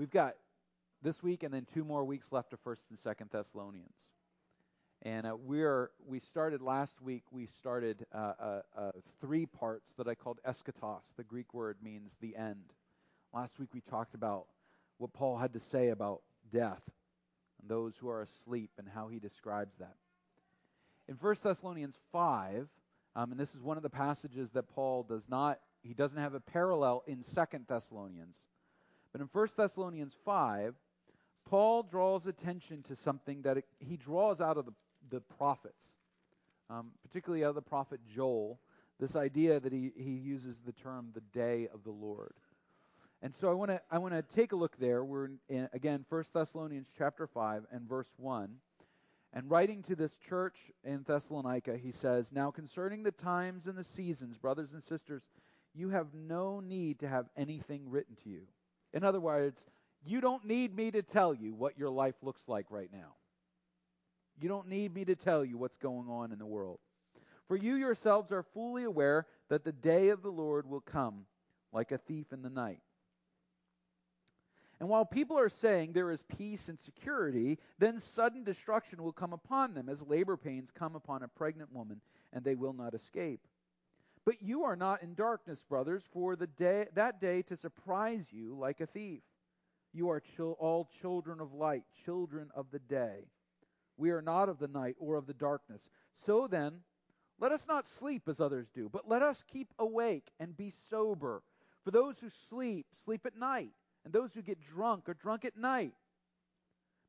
We've got this week and then two more weeks left of First and Second Thessalonians. And uh, we're we started last week. We started uh, uh, uh, three parts that I called eschatos. The Greek word means the end. Last week we talked about what Paul had to say about death and those who are asleep and how he describes that. In 1 Thessalonians 5, um, and this is one of the passages that Paul does not, he doesn't have a parallel in Second Thessalonians. But in 1 Thessalonians 5, Paul draws attention to something that it, he draws out of the, the prophets, um, particularly out of the prophet Joel, this idea that he, he uses the term the day of the Lord. And so I want to I want to take a look there. We're in, again 1 Thessalonians chapter 5 and verse 1. And writing to this church in Thessalonica, he says, Now concerning the times and the seasons, brothers and sisters, you have no need to have anything written to you. In other words, you don't need me to tell you what your life looks like right now. You don't need me to tell you what's going on in the world. For you yourselves are fully aware that the day of the Lord will come like a thief in the night. And while people are saying there is peace and security, then sudden destruction will come upon them as labor pains come upon a pregnant woman, and they will not escape. But you are not in darkness, brothers, for the day, that day to surprise you like a thief. You are chil- all children of light, children of the day. We are not of the night or of the darkness. So then, let us not sleep as others do, but let us keep awake and be sober. For those who sleep, sleep at night and those who get drunk are drunk at night.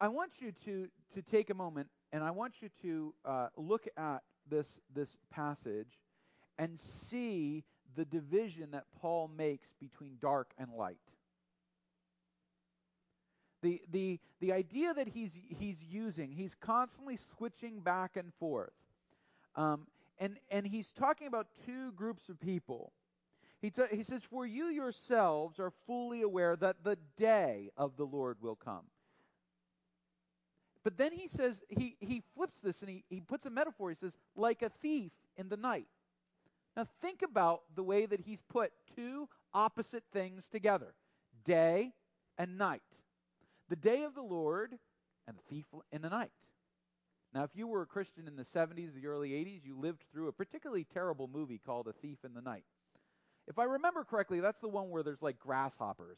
I want you to, to take a moment and I want you to uh, look at this, this passage and see the division that Paul makes between dark and light. The, the, the idea that he's, he's using, he's constantly switching back and forth. Um, and, and he's talking about two groups of people. He, t- he says, For you yourselves are fully aware that the day of the Lord will come. But then he says, he, he flips this and he, he puts a metaphor. He says, like a thief in the night. Now think about the way that he's put two opposite things together day and night. The day of the Lord and the thief in the night. Now, if you were a Christian in the 70s, the early 80s, you lived through a particularly terrible movie called A Thief in the Night. If I remember correctly, that's the one where there's like grasshoppers.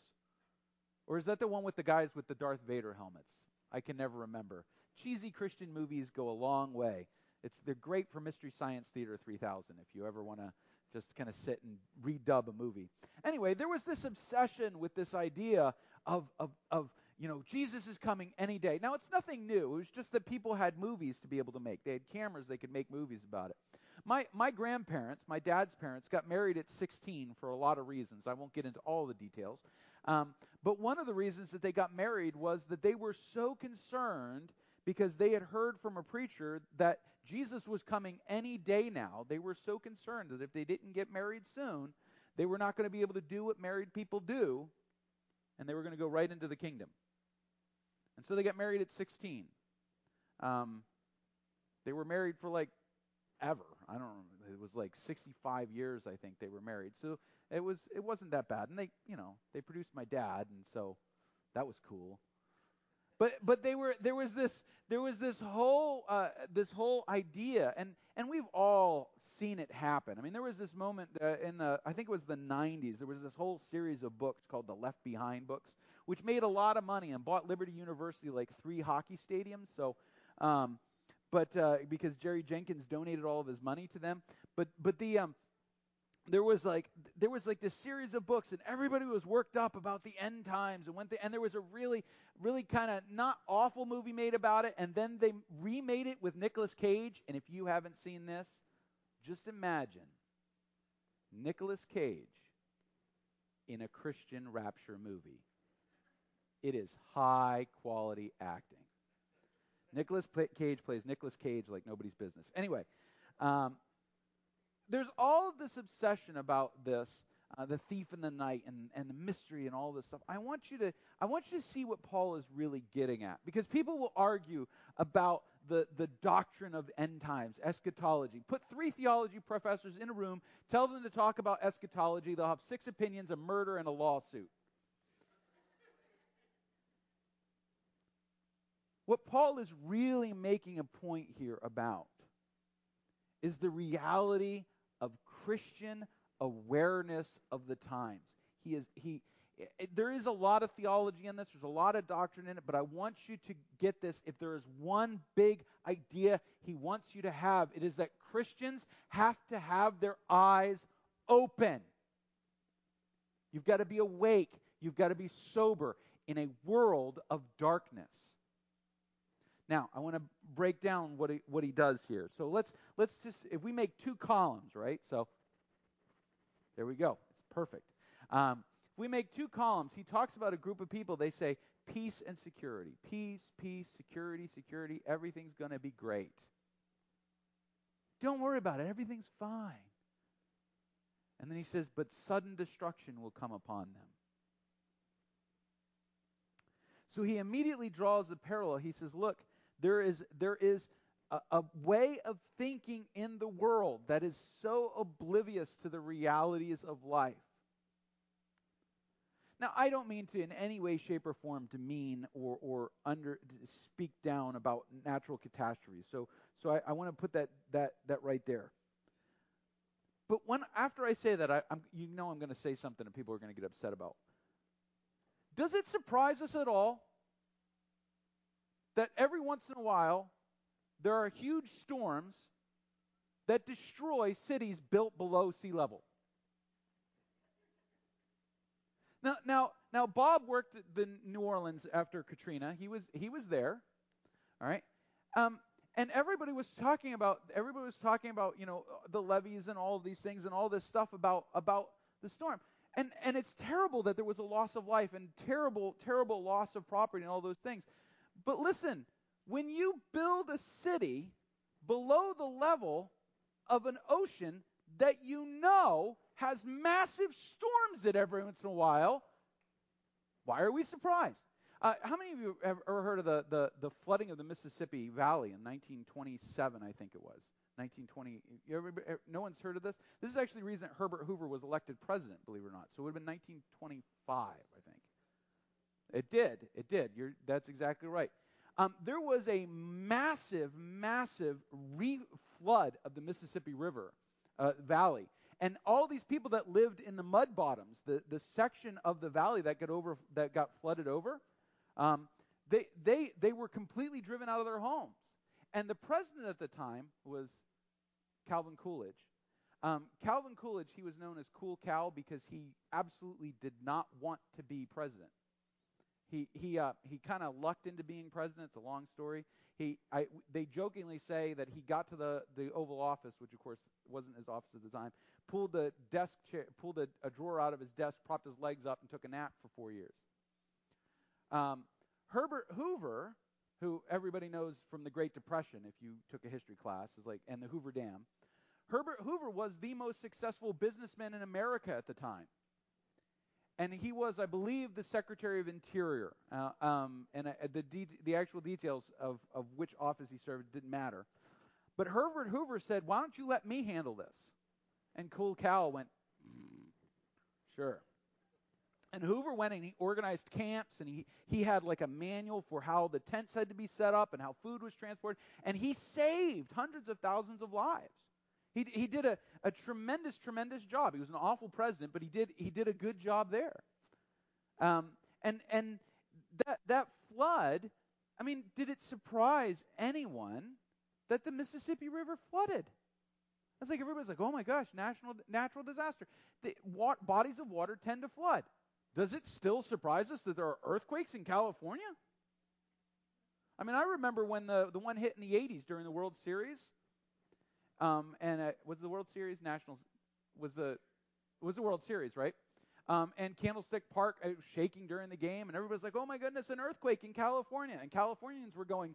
Or is that the one with the guys with the Darth Vader helmets? I can never remember. Cheesy Christian movies go a long way. It's they're great for Mystery Science Theater 3000 if you ever want to just kind of sit and redub a movie. Anyway, there was this obsession with this idea of, of, of, you know, Jesus is coming any day. Now, it's nothing new. It was just that people had movies to be able to make. They had cameras, they could make movies about it. My, my grandparents, my dad's parents, got married at 16 for a lot of reasons. I won't get into all the details. Um, but one of the reasons that they got married was that they were so concerned because they had heard from a preacher that Jesus was coming any day now. They were so concerned that if they didn't get married soon, they were not going to be able to do what married people do, and they were going to go right into the kingdom. And so they got married at 16. Um, they were married for like ever. I don't know. It was like 65 years, I think they were married. So it was it wasn't that bad. And they, you know, they produced my dad, and so that was cool. But but they were there was this there was this whole uh, this whole idea, and and we've all seen it happen. I mean, there was this moment uh, in the I think it was the 90s. There was this whole series of books called the Left Behind books, which made a lot of money and bought Liberty University like three hockey stadiums. So. Um, but uh, because Jerry Jenkins donated all of his money to them. But but the um, there was like there was like this series of books and everybody was worked up about the end times and went and there was a really really kind of not awful movie made about it and then they remade it with Nicolas Cage and if you haven't seen this just imagine Nicolas Cage in a Christian rapture movie. It is high quality acting. Nicolas Cage plays Nicolas Cage like nobody's business. Anyway, um, there's all of this obsession about this, uh, the thief in the night and, and the mystery and all this stuff. I want you to I want you to see what Paul is really getting at because people will argue about the, the doctrine of end times, eschatology. Put three theology professors in a room, tell them to talk about eschatology. They'll have six opinions, a murder, and a lawsuit. What Paul is really making a point here about is the reality of Christian awareness of the times. He is he eh, there is a lot of theology in this, there's a lot of doctrine in it, but I want you to get this. If there is one big idea he wants you to have, it is that Christians have to have their eyes open. You've got to be awake, you've got to be sober in a world of darkness. Now, I want to break down what he, what he does here. So let's let's just if we make two columns, right? So there we go. It's perfect. Um, if we make two columns, he talks about a group of people. They say peace and security, peace, peace, security, security. Everything's going to be great. Don't worry about it. Everything's fine. And then he says, but sudden destruction will come upon them. So he immediately draws a parallel. He says, look, there is, there is a, a way of thinking in the world that is so oblivious to the realities of life. Now, I don't mean to in any way, shape, or form demean or, or under speak down about natural catastrophes. So, so I, I want to put that, that, that right there. But when after I say that, I, am you know I'm going to say something that people are going to get upset about. Does it surprise us at all that every once in a while there are huge storms that destroy cities built below sea level. Now, now, now, Bob worked at the New Orleans after Katrina. He was he was there, all right. Um, and everybody was talking about everybody was talking about you know the levees and all of these things and all this stuff about about the storm. And and it's terrible that there was a loss of life and terrible terrible loss of property and all those things. But listen, when you build a city below the level of an ocean that you know has massive storms in every once in a while, why are we surprised? Uh, how many of you have ever heard of the, the, the flooding of the Mississippi Valley in 1927, I think it was? 1920. Ever, no one's heard of this? This is actually the reason Herbert Hoover was elected president, believe it or not. So it would have been 1925, I think. It did. It did. You're, that's exactly right. Um, there was a massive, massive re- flood of the Mississippi River uh, Valley. And all these people that lived in the mud bottoms, the, the section of the valley that got over that got flooded over, um, they, they, they were completely driven out of their homes. And the president at the time was Calvin Coolidge. Um, Calvin Coolidge, he was known as Cool Cal because he absolutely did not want to be president. He he uh, he kind of lucked into being president. It's a long story. He I, they jokingly say that he got to the the Oval Office, which of course wasn't his office at the time. Pulled the desk chair, pulled a, a drawer out of his desk, propped his legs up, and took a nap for four years. Um, Herbert Hoover, who everybody knows from the Great Depression, if you took a history class, is like and the Hoover Dam. Herbert Hoover was the most successful businessman in America at the time and he was, I believe, the Secretary of Interior. Uh, um, and uh, the de- the actual details of of which office he served didn't matter. But Herbert Hoover said, "Why don't you let me handle this?" And Cool Cal went, mm, "Sure." And Hoover went and he organized camps and he, he had like a manual for how the tents had to be set up and how food was transported. And he saved hundreds of thousands of lives. He, he did a, a tremendous, tremendous job. He was an awful president, but he did, he did a good job there. Um, and and that, that flood, I mean, did it surprise anyone that the Mississippi River flooded? It's like everybody's like, oh my gosh, national, natural disaster. The wa- bodies of water tend to flood. Does it still surprise us that there are earthquakes in California? I mean, I remember when the, the one hit in the 80s during the World Series. Um, and uh, was the World Series Nationals was the was the World Series right? Um, and Candlestick Park uh, shaking during the game, and everybody's like, "Oh my goodness, an earthquake in California!" And Californians were going,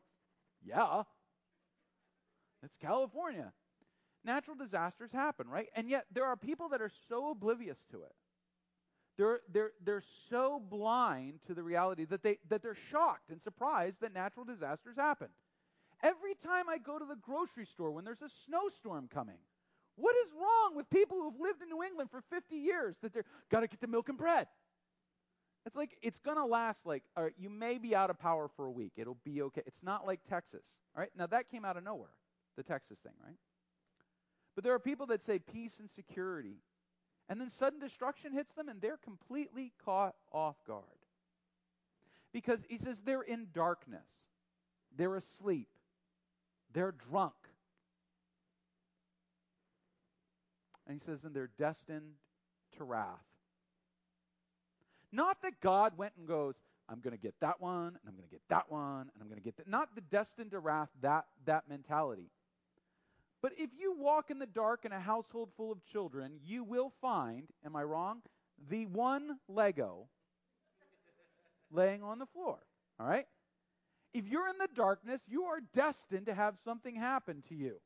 "Yeah, it's California." Natural disasters happen, right? And yet there are people that are so oblivious to it. They're, they're, they're so blind to the reality that, they, that they're shocked and surprised that natural disasters happen. Every time I go to the grocery store when there's a snowstorm coming, what is wrong with people who've lived in New England for 50 years that they're got to get the milk and bread? It's like it's to last like all right, you may be out of power for a week. It'll be okay. It's not like Texas. All right? Now that came out of nowhere, the Texas thing, right? But there are people that say peace and security. And then sudden destruction hits them and they're completely caught off guard. Because he says they're in darkness. They're asleep. They're drunk. And he says, and they're destined to wrath. Not that God went and goes, I'm going to get that one, and I'm going to get that one, and I'm going to get that. Not the destined to wrath, that, that mentality. But if you walk in the dark in a household full of children, you will find, am I wrong, the one Lego laying on the floor. All right? If you're in the darkness, you are destined to have something happen to you.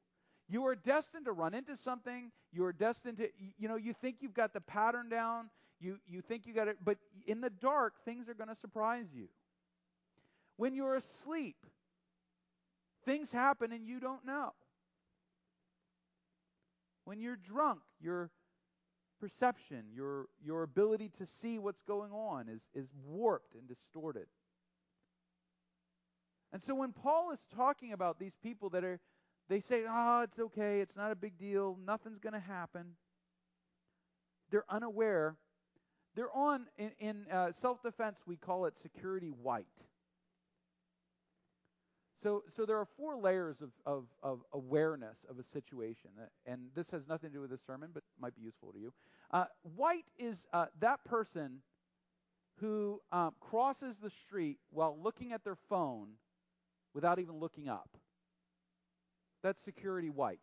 You are destined to run into something. You are destined to, you know, you think you've got the pattern down. You, you think you got it, but in the dark, things are going to surprise you. When you're asleep, things happen and you don't know. When you're drunk, your perception, your, your ability to see what's going on is, is warped and distorted. And so when Paul is talking about these people that are, they say, oh, it's okay, it's not a big deal, nothing's going to happen. They're unaware. They're on, in, in uh, self defense, we call it security white. So, so there are four layers of, of, of, awareness of a situation, and this has nothing to do with this sermon, but might be useful to you. Uh, white is uh, that person who um, crosses the street while looking at their phone without even looking up. That's security white,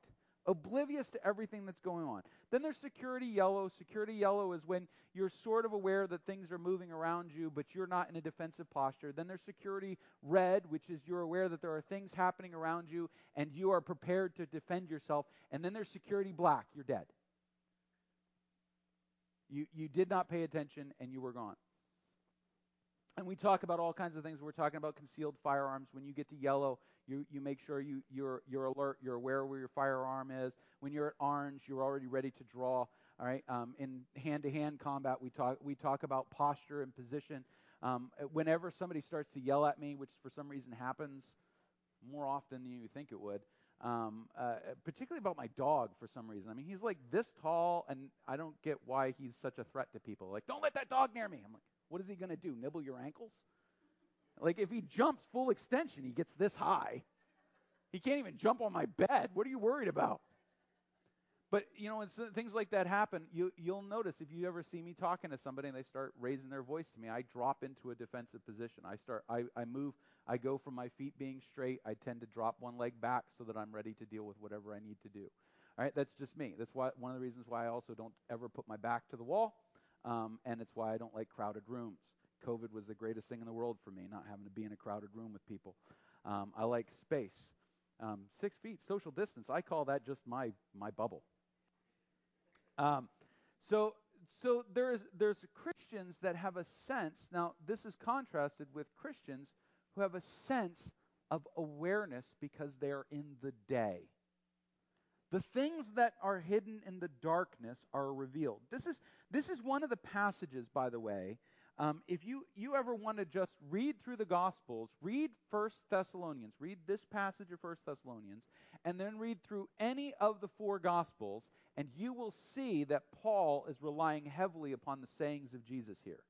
oblivious to everything that's going on. Then there's security yellow. Security yellow is when you're sort of aware that things are moving around you, but you're not in a defensive posture. Then there's security red, which is you're aware that there are things happening around you and you are prepared to defend yourself. And then there's security black. You're dead. You, you did not pay attention and you were gone. And we talk about all kinds of things. We're talking about concealed firearms. When you get to yellow, you, you make sure you, you're, you're alert, you're aware where your firearm is. When you're at orange, you're already ready to draw. All right. Um, in hand-to-hand combat, we talk we talk about posture and position. Um, whenever somebody starts to yell at me, which for some reason happens more often than you think it would, um, uh, particularly about my dog for some reason. I mean, he's like this tall, and I don't get why he's such a threat to people. Like, don't let that dog near me. I'm like, what is he going to do? Nibble your ankles? Like if he jumps full extension, he gets this high. He can't even jump on my bed. What are you worried about? But you know, when things like that happen, you, you'll notice if you ever see me talking to somebody and they start raising their voice to me, I drop into a defensive position. I start, I, I move, I go from my feet being straight. I tend to drop one leg back so that I'm ready to deal with whatever I need to do. All right, that's just me. That's why one of the reasons why I also don't ever put my back to the wall um, and it's why I don't like crowded rooms. COVID was the greatest thing in the world for me, not having to be in a crowded room with people. Um, I like space. Um, six feet, social distance. I call that just my my bubble. Um, so so there's there's Christians that have a sense. Now this is contrasted with Christians who have a sense of awareness because they're in the day. The things that are hidden in the darkness are revealed. This is, this is one of the passages, by the way. Um, if you, you ever want to just read through the Gospels, read First Thessalonians, read this passage of First Thessalonians, and then read through any of the four Gospels, and you will see that Paul is relying heavily upon the sayings of Jesus here.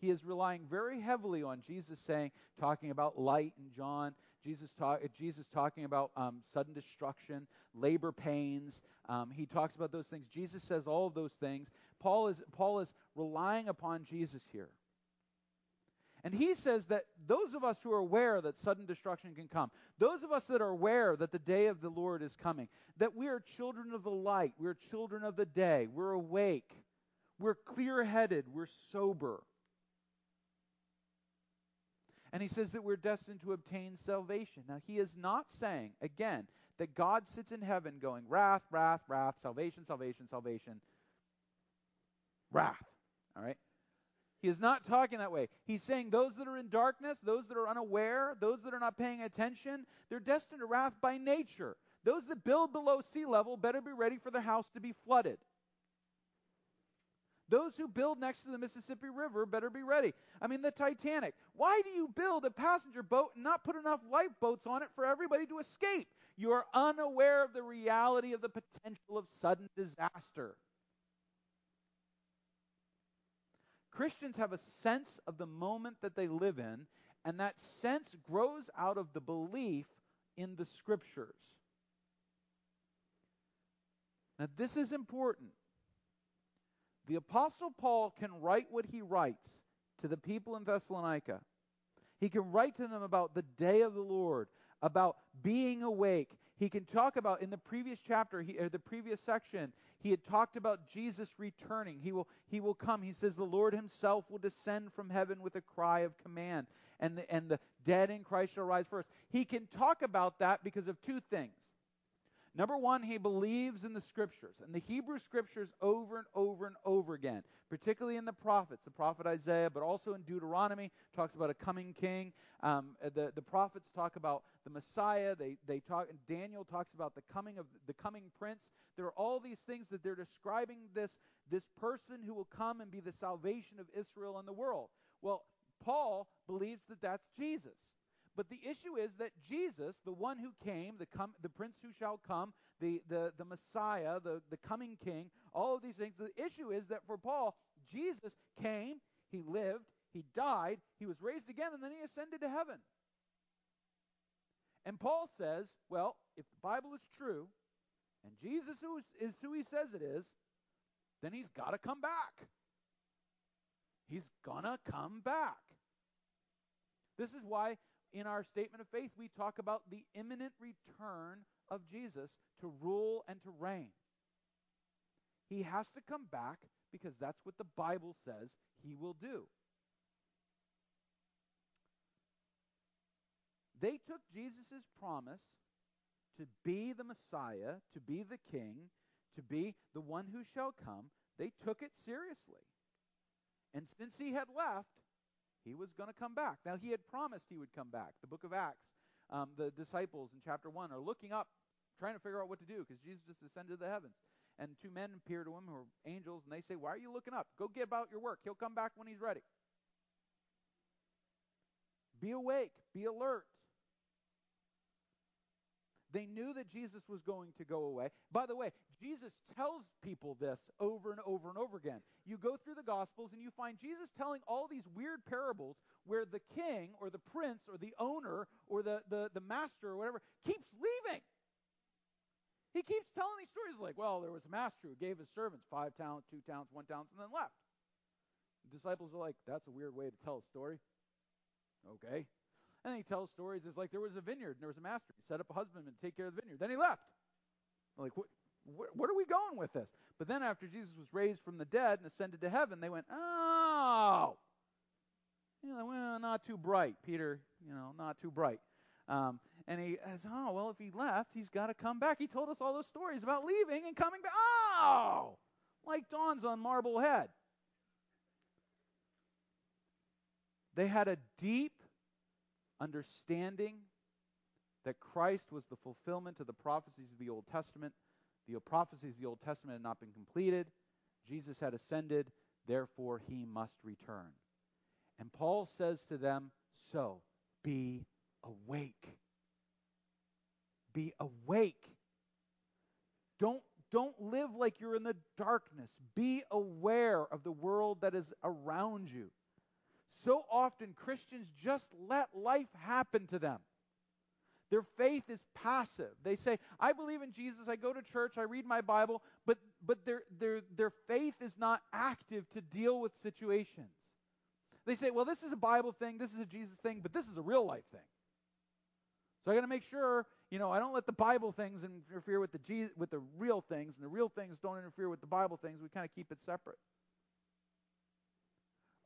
He is relying very heavily on Jesus saying, talking about light in John, Jesus, talk, Jesus talking about um, sudden destruction, labor pains. Um, he talks about those things. Jesus says all of those things. Paul is, Paul is relying upon Jesus here. And he says that those of us who are aware that sudden destruction can come, those of us that are aware that the day of the Lord is coming, that we are children of the light, we're children of the day, we're awake, we're clear headed, we're sober. And he says that we're destined to obtain salvation. Now, he is not saying, again, that God sits in heaven going, wrath, wrath, wrath, salvation, salvation, salvation, wrath. All right? He is not talking that way. He's saying those that are in darkness, those that are unaware, those that are not paying attention, they're destined to wrath by nature. Those that build below sea level better be ready for their house to be flooded. Those who build next to the Mississippi River better be ready. I mean, the Titanic. Why do you build a passenger boat and not put enough lifeboats on it for everybody to escape? You are unaware of the reality of the potential of sudden disaster. Christians have a sense of the moment that they live in, and that sense grows out of the belief in the Scriptures. Now, this is important. The Apostle Paul can write what he writes to the people in Thessalonica. He can write to them about the day of the Lord, about being awake. He can talk about in the previous chapter, he, or the previous section, he had talked about Jesus returning. He will, he will come. He says the Lord himself will descend from heaven with a cry of command, and the, and the dead in Christ shall rise first. He can talk about that because of two things. Number one, he believes in the scriptures, and the Hebrew scriptures over and over and over again, particularly in the prophets, the prophet Isaiah, but also in Deuteronomy, talks about a coming king. Um, the, the prophets talk about the Messiah. They, they talk, Daniel talks about the coming of the coming prince. There are all these things that they're describing this, this person who will come and be the salvation of Israel and the world. Well, Paul believes that that's Jesus. But the issue is that Jesus, the one who came, the, the prince who shall come, the, the, the Messiah, the, the coming king, all of these things, the issue is that for Paul, Jesus came, he lived, he died, he was raised again, and then he ascended to heaven. And Paul says, well, if the Bible is true, and Jesus is, is who he says it is, then he's got to come back. He's going to come back. This is why in our statement of faith, we talk about the imminent return of Jesus to rule and to reign. He has to come back because that's what the Bible says he will do. They took Jesus' promise to be the Messiah, to be the King, to be the one who shall come. They took it seriously. And since he had left, he was going to come back. Now, he had promised he would come back. The book of Acts, um, the disciples in chapter 1 are looking up, trying to figure out what to do because Jesus just ascended to the heavens. And two men appear to him who are angels, and they say, Why are you looking up? Go get about your work. He'll come back when he's ready. Be awake, be alert. They knew that Jesus was going to go away. By the way, Jesus tells people this over and over and over again. You go through the Gospels and you find Jesus telling all these weird parables where the king or the prince or the owner or the, the, the master or whatever keeps leaving. He keeps telling these stories like, well, there was a master who gave his servants five talents, two talents, one talent, and then left. The disciples are like, that's a weird way to tell a story. Okay. And he tells stories. It's like there was a vineyard and there was a master. He set up a husbandman to take care of the vineyard. Then he left. like, what, where, where are we going with this? But then after Jesus was raised from the dead and ascended to heaven, they went, oh. You know, well, not too bright, Peter. You know, not too bright. Um, and he says, oh, well, if he left, he's got to come back. He told us all those stories about leaving and coming back. Oh, like dawns on Marblehead. They had a deep understanding that Christ was the fulfillment of the prophecies of the Old Testament. The prophecies of the Old Testament had not been completed. Jesus had ascended, therefore he must return. And Paul says to them, So be awake. Be awake. Don't, don't live like you're in the darkness. Be aware of the world that is around you. So often Christians just let life happen to them. Their faith is passive. They say, I believe in Jesus, I go to church, I read my Bible, but, but their, their, their faith is not active to deal with situations. They say, well, this is a Bible thing, this is a Jesus thing, but this is a real life thing. So I got to make sure, you know, I don't let the Bible things interfere with the Jesus, with the real things, and the real things don't interfere with the Bible things. We kind of keep it separate.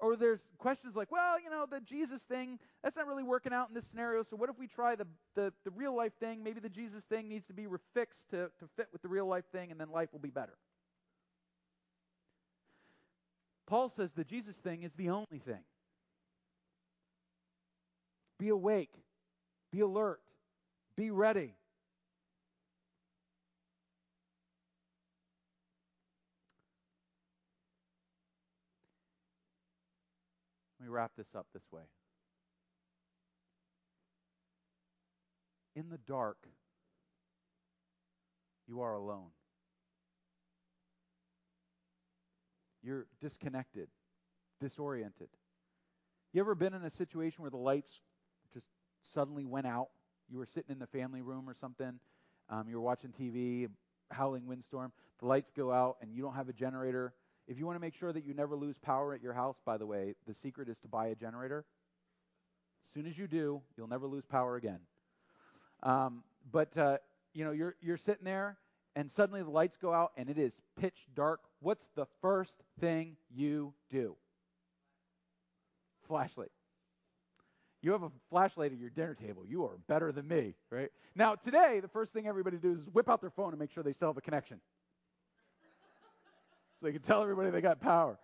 Or there's questions like, well, you know, the Jesus thing, that's not really working out in this scenario. So what if we try the, the, the real life thing? Maybe the Jesus thing needs to be refixed to, to fit with the real life thing, and then life will be better. Paul says the Jesus thing is the only thing. Be awake, be alert, be ready. Let me wrap this up this way. In the dark, you are alone. You're disconnected, disoriented. You ever been in a situation where the lights just suddenly went out? You were sitting in the family room or something. Um, you were watching TV, howling windstorm. The lights go out, and you don't have a generator. If you want to make sure that you never lose power at your house, by the way, the secret is to buy a generator. As soon as you do, you'll never lose power again. Um, but uh, you know, you're you're sitting there, and suddenly the lights go out, and it is pitch dark. What's the first thing you do? Flashlight. You have a flashlight at your dinner table. You are better than me, right? Now, today, the first thing everybody does is whip out their phone and make sure they still have a connection so they can tell everybody they got power.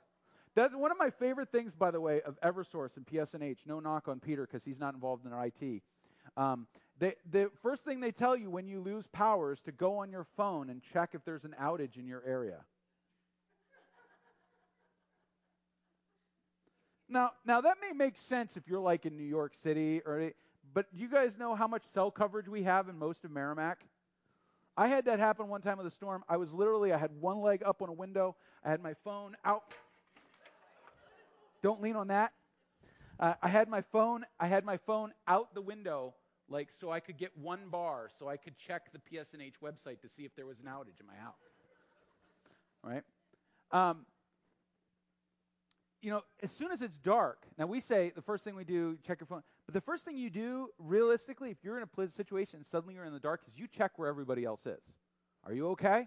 That's one of my favorite things, by the way, of Eversource and PSNH. No knock on Peter because he's not involved in our IT. Um, they, the first thing they tell you when you lose power is to go on your phone and check if there's an outage in your area. Now, now that may make sense if you're like in New York City, or but you guys know how much cell coverage we have in most of Merrimack? I had that happen one time with a storm. I was literally, I had one leg up on a window. I had my phone out. Don't lean on that. Uh, I had my phone. I had my phone out the window, like so I could get one bar, so I could check the PSNH website to see if there was an outage in my house. Right? Um, you know, as soon as it's dark, now we say the first thing we do, check your phone. But the first thing you do, realistically, if you're in a situation and suddenly you're in the dark, is you check where everybody else is. Are you okay?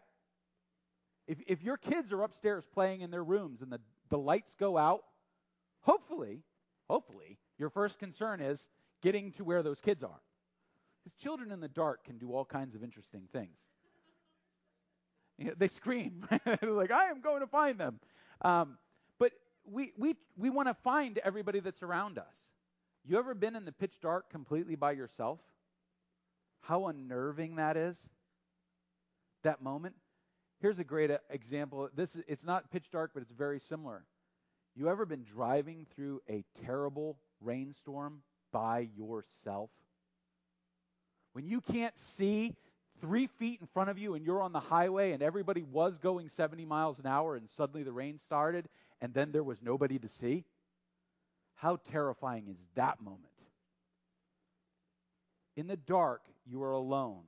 If, if your kids are upstairs playing in their rooms and the, the lights go out, hopefully, hopefully, your first concern is getting to where those kids are. Because children in the dark can do all kinds of interesting things. You know, they scream, like, I am going to find them. Um, but we, we, we want to find everybody that's around us. You ever been in the pitch dark completely by yourself? How unnerving that is? That moment. Here's a great uh, example. This it's not pitch dark, but it's very similar. You ever been driving through a terrible rainstorm by yourself? When you can't see three feet in front of you and you're on the highway and everybody was going 70 miles an hour and suddenly the rain started and then there was nobody to see? How terrifying is that moment? In the dark, you are alone.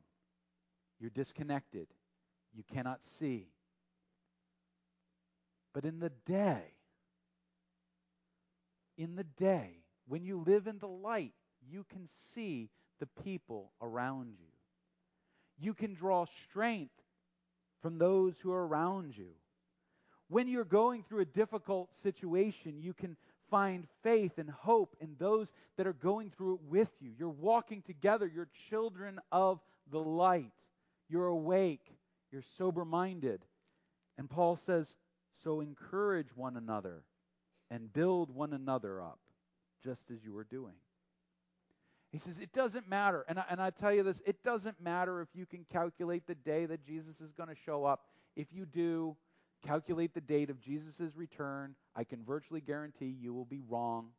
You're disconnected. You cannot see. But in the day, in the day, when you live in the light, you can see the people around you. You can draw strength from those who are around you. When you're going through a difficult situation, you can find faith and hope in those that are going through it with you. You're walking together. You're children of the light. You're awake. You're sober minded. And Paul says, so encourage one another and build one another up, just as you are doing. He says, it doesn't matter. And I, and I tell you this, it doesn't matter if you can calculate the day that Jesus is going to show up. If you do, calculate the date of Jesus' return, I can virtually guarantee you will be wrong.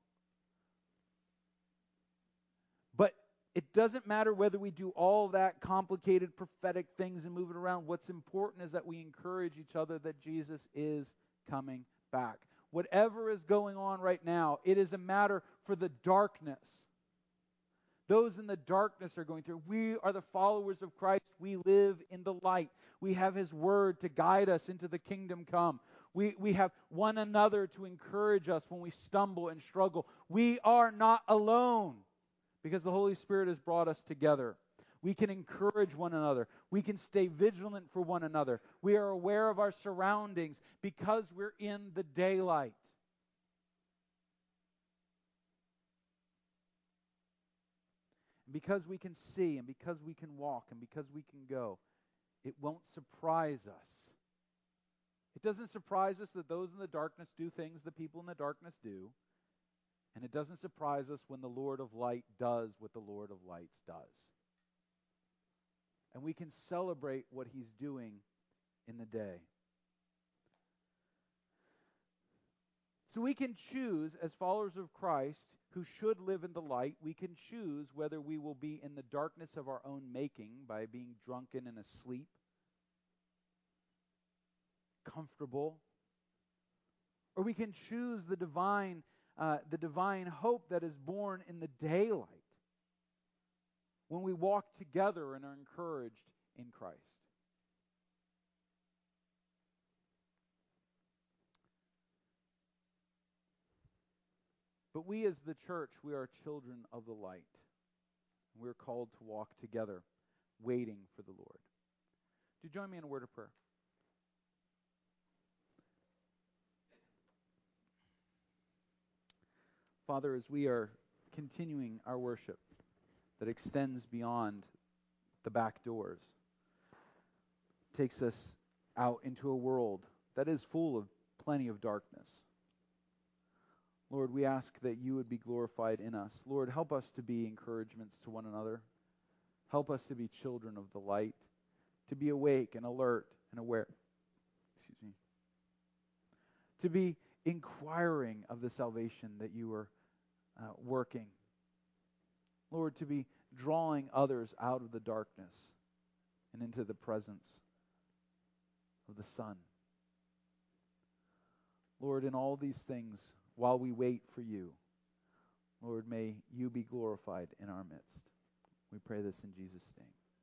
But it doesn't matter whether we do all that complicated prophetic things and move it around. What's important is that we encourage each other that Jesus is coming back. Whatever is going on right now, it is a matter for the darkness. Those in the darkness are going through. We are the followers of Christ. We live in the light. We have His Word to guide us into the kingdom come. We, we have one another to encourage us when we stumble and struggle. We are not alone because the Holy Spirit has brought us together. We can encourage one another. We can stay vigilant for one another. We are aware of our surroundings because we're in the daylight. because we can see and because we can walk and because we can go, it won't surprise us. It doesn't surprise us that those in the darkness do things the people in the darkness do. And it doesn't surprise us when the Lord of light does what the Lord of lights does. And we can celebrate what he's doing in the day. So we can choose, as followers of Christ who should live in the light, we can choose whether we will be in the darkness of our own making by being drunken and asleep, comfortable, or we can choose the divine, uh, the divine hope that is born in the daylight when we walk together and are encouraged in Christ. But we as the church, we are children of the light. We're called to walk together, waiting for the Lord. Do you join me in a word of prayer? Father, as we are continuing our worship that extends beyond the back doors, takes us out into a world that is full of plenty of darkness. Lord, we ask that you would be glorified in us. Lord, help us to be encouragements to one another. Help us to be children of the light, to be awake and alert and aware. Excuse me. To be inquiring of the salvation that you are uh, working. Lord, to be drawing others out of the darkness and into the presence of the Son. Lord, in all these things, while we wait for you. Lord, may you be glorified in our midst. We pray this in Jesus' name.